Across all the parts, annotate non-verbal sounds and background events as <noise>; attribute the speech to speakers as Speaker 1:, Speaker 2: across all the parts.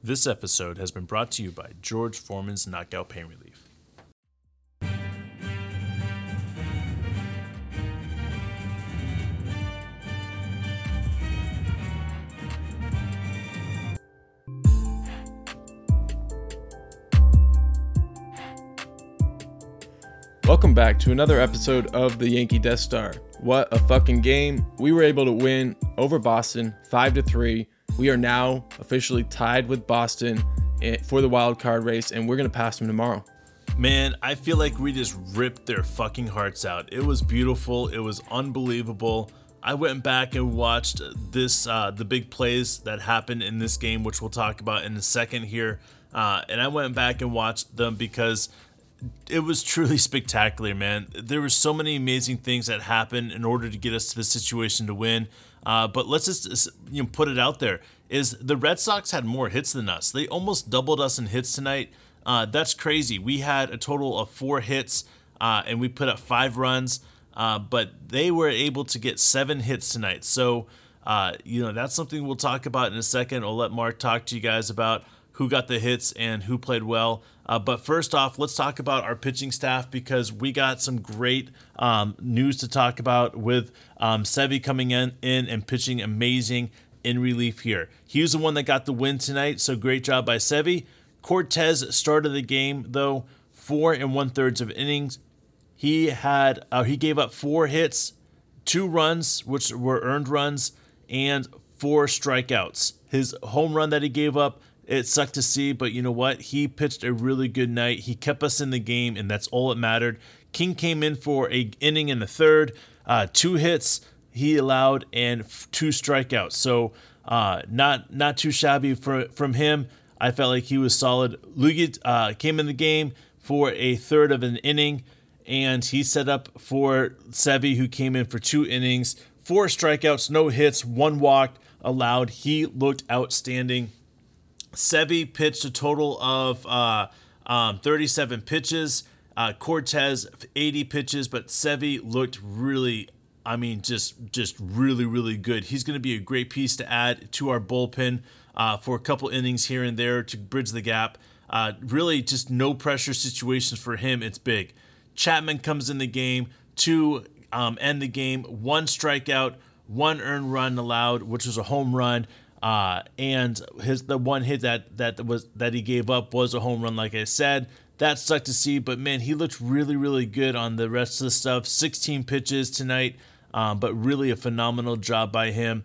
Speaker 1: This episode has been brought to you by George Foreman's Knockout Pain Relief.
Speaker 2: Welcome back to another episode of the Yankee Death Star. What a fucking game. We were able to win over Boston 5 to 3. We are now officially tied with Boston eh, for the wild card race and we're going to pass them tomorrow.
Speaker 1: Man, I feel like we just ripped their fucking hearts out. It was beautiful. It was unbelievable. I went back and watched this, uh, the big plays that happened in this game, which we'll talk about in a second here. Uh, and I went back and watched them because it was truly <laughs> spectacular, man. There were so many amazing things that happened in order to get us to the situation to win. Uh, but let's just you know put it out there: is the Red Sox had more hits than us. They almost doubled us in hits tonight. Uh, that's crazy. We had a total of four hits, uh, and we put up five runs. Uh, but they were able to get seven hits tonight. So, uh, you know, that's something we'll talk about in a second. I'll let Mark talk to you guys about who got the hits and who played well. Uh, but first off, let's talk about our pitching staff because we got some great um, news to talk about with um, Sevy coming in, in and pitching amazing in relief here. He was the one that got the win tonight, so great job by Sevy. Cortes started the game though, four and one thirds of innings. He had uh, he gave up four hits, two runs which were earned runs, and four strikeouts. His home run that he gave up it sucked to see, but you know what? He pitched a really good night. He kept us in the game, and that's all that mattered. King came in for a inning in the third, uh, two hits he allowed, and f- two strikeouts. So uh, not not too shabby for, from him. I felt like he was solid. Luetge uh, came in the game for a third of an inning, and he set up for Sevy, who came in for two innings, four strikeouts, no hits, one walk allowed. He looked outstanding. Sevy pitched a total of uh, um, 37 pitches. Uh, Cortes 80 pitches, but Sevy looked really, I mean, just just really really good. He's going to be a great piece to add to our bullpen uh, for a couple innings here and there to bridge the gap. Uh, really, just no pressure situations for him. It's big. Chapman comes in the game to um, end the game. One strikeout, one earned run allowed, which was a home run. Uh, and his the one hit that that was that he gave up was a home run, like I said. That sucked to see, but man, he looked really, really good on the rest of the stuff. 16 pitches tonight, um, but really a phenomenal job by him.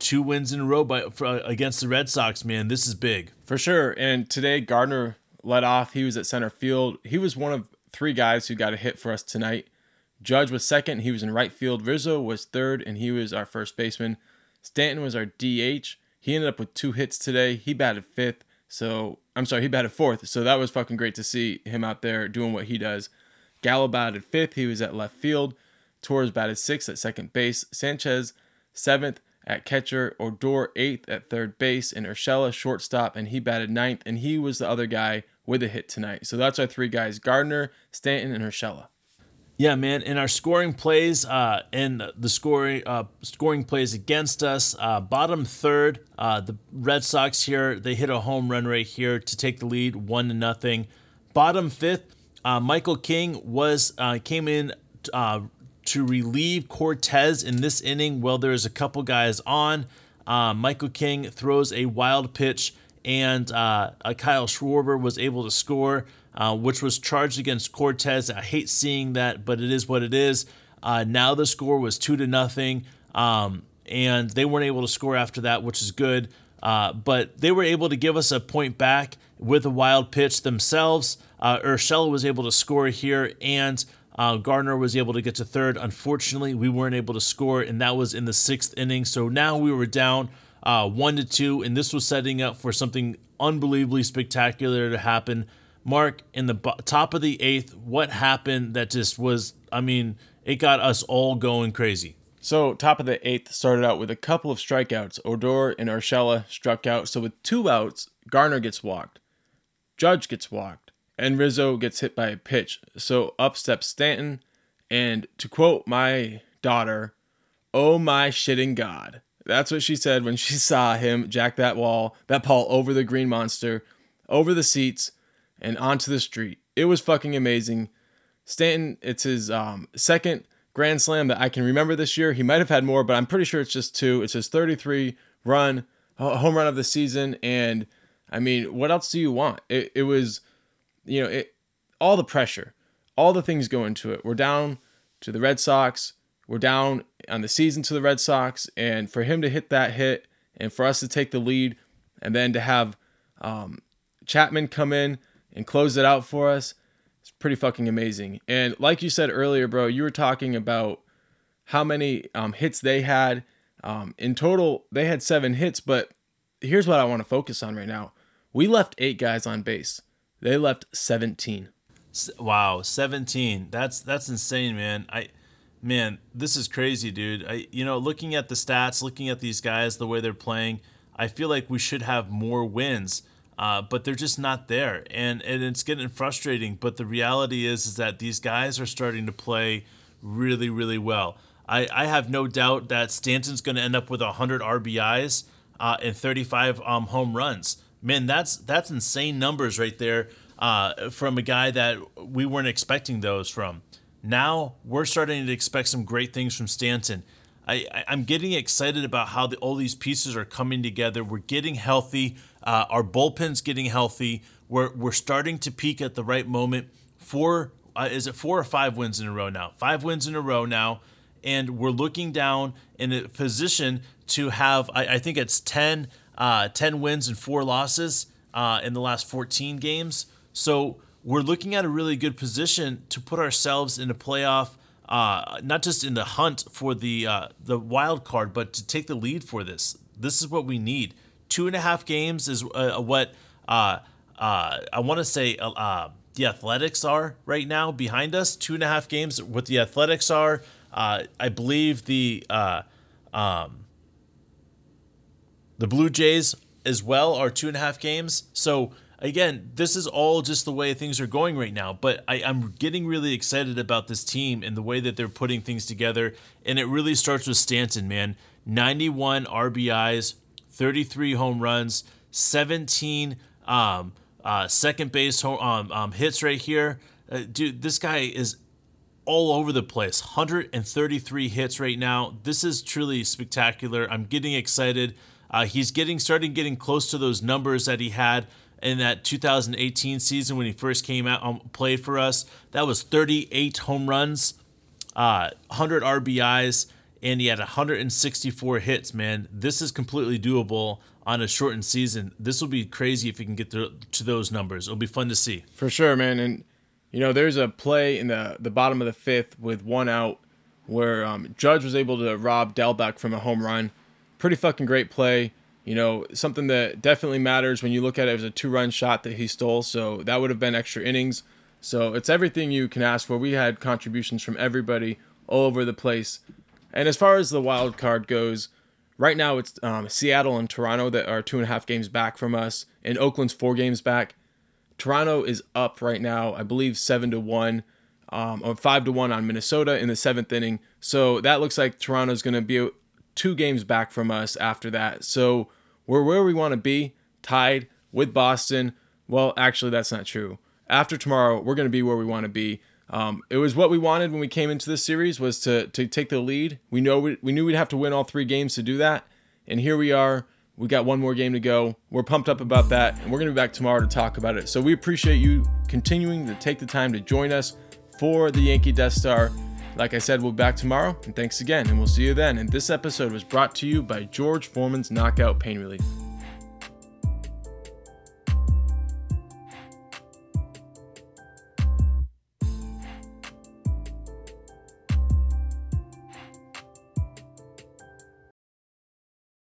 Speaker 1: Two wins in a row by for, against the Red Sox, man. This is big
Speaker 2: for sure. And today, Gardner led off. He was at center field. He was one of three guys who got a hit for us tonight. Judge was second. He was in right field. Rizzo was third, and he was our first baseman. Stanton was our DH. He ended up with two hits today. He batted fifth. So I'm sorry, he batted fourth. So that was fucking great to see him out there doing what he does. Gallo batted fifth. He was at left field. Torres batted sixth at second base. Sanchez seventh at catcher. Odor eighth at third base. And Urshela shortstop. And he batted ninth. And he was the other guy with a hit tonight. So that's our three guys Gardner, Stanton, and Urshela.
Speaker 1: Yeah, man. In our scoring plays, uh, and the scoring uh, scoring plays against us, uh, bottom third, uh, the Red Sox here they hit a home run right here to take the lead, one to nothing. Bottom fifth, uh, Michael King was uh, came in to relieve Cortes in this inning. Well, there's a couple guys on. Michael King throws a wild pitch, and Kyle Schwarber was able to score uh, which was charged against Cortes. I hate seeing that, but it is what it is. Uh, now the score was two to nothing, um, and they weren't able to score after that, which is good. Uh, but they were able to give us a point back with a wild pitch themselves. Uh, Urshela was able to score here, and uh, Gardner was able to get to third. Unfortunately, we weren't able to score, and that was in the sixth inning. So now we were down uh, one to two, and this was setting up for something unbelievably spectacular to happen. Mark, in the top of the eighth, what happened that just was, I mean, it got us all going crazy.
Speaker 2: So, top of the eighth started out with a couple of strikeouts. Odor and Urshela struck out. So, with two outs, Gardner gets walked, Judge gets walked, and Rizzo gets hit by a pitch. So, up steps Stanton. And to quote my daughter, oh my shitting God. That's what she said when she <laughs> saw him jack that wall, that ball over the green monster, over the seats, and onto the street. It was fucking amazing. Stanton, it's his um, second grand slam that I can remember this year. He might have had more, but I'm pretty sure it's just two. It's his 33 run, home run of the season. And I mean, what else do you want? It, it was, you know, it all the pressure, all the things go into it. We're down to the Red Sox. We're down on the season to the Red Sox. And for him to hit that hit and for us to take the lead and then to have um, Chapman come in and close it out for us, it's pretty fucking amazing. And like you said earlier, bro, you were talking about how many um, hits they had. Um, in total, they had seven hits, but here's what I want to focus on right now. We left eight guys on base. They left 17.
Speaker 1: Wow, 17. That's that's insane, man. I man, this is crazy, dude. I you know, looking at the stats, looking at these guys, the way they're playing, I feel like we should have more wins. Uh, but they're just not there, and and it's getting frustrating. But the reality is, is that these guys are starting to play really, really well. I, I have no doubt that Stanton's going to end up with 100 RBIs uh, and 35 um, home runs. Man, that's that's insane numbers right there uh, from a guy that we weren't expecting those from. Now we're starting to expect some great things from Stanton. I, I am getting excited about how the, all these pieces are coming together. We're getting healthy. Uh, our bullpen's getting healthy. We're we're starting to peak at the right moment. Four uh, is it four or five wins in a row now? Five wins in a row now, and we're looking down in a position to have. I, I think it's 10, uh, 10 wins and four losses uh, in the last 14 games. So we're looking at a really good position to put ourselves in a playoff uh, not just in the hunt for the uh, the wild card, but to take the lead for this. This is what we need. Two and a half games is uh, what uh, uh, I want to say uh, the Athletics are right now behind us. Two and a half games. What the Athletics are, I believe the um, the Blue Jays as well are two and a half games. So again, this is all just the way things are going right now. But I, am getting really excited about this team and the way that they're putting things together. And it really starts with Stanton, man. 91 RBIs, 33 home runs, 17 um, uh, second base home, um, um, hits right here. Uh, dude, this guy is all over the place. 133 hits right now. This is truly spectacular. I'm getting excited. Uh, he's getting starting getting close to those numbers that he had in that 2018 season when he first came out um, played for us. That was 38 home runs, uh, 100 RBIs, and he had 164 hits. Man, this is completely doable on a shortened season. This will be crazy if he can get to, those numbers. It'll be fun to see.
Speaker 2: For sure, man. And you know, there's a play in the the bottom of the fifth with one out where um, Judge was able to rob Dalbec from a home run. Pretty fucking great play. You know, something that definitely matters when you look at it as a two run shot that he stole. So that would have been extra innings. So it's everything you can ask for. We had contributions from everybody all over the place. And as far as the wild card goes, right now it's um, Seattle and Toronto that are two and a half games back from us, and Oakland's four games back. Toronto is up right now, I believe seven to one, um, or five to one on Minnesota in the seventh inning. So that looks like Toronto's going to be two games back from us after that. So we're where we want to be, tied with Boston. Well, actually, that's not true. After tomorrow, we're going to be where we want to be. Um, it was what we wanted when we came into this series was to to take the lead. We know we, we knew we'd have to win all three games to do that, and here we are. We got one more game to go. We're pumped up about that, and we're going to be back tomorrow to talk about it. So we appreciate you continuing to take the time to join us for the Yankee Death Star. Like I said, we'll be back tomorrow, and thanks again, and we'll see you then. And this episode was brought to you by George Foreman's Knockout Pain Relief.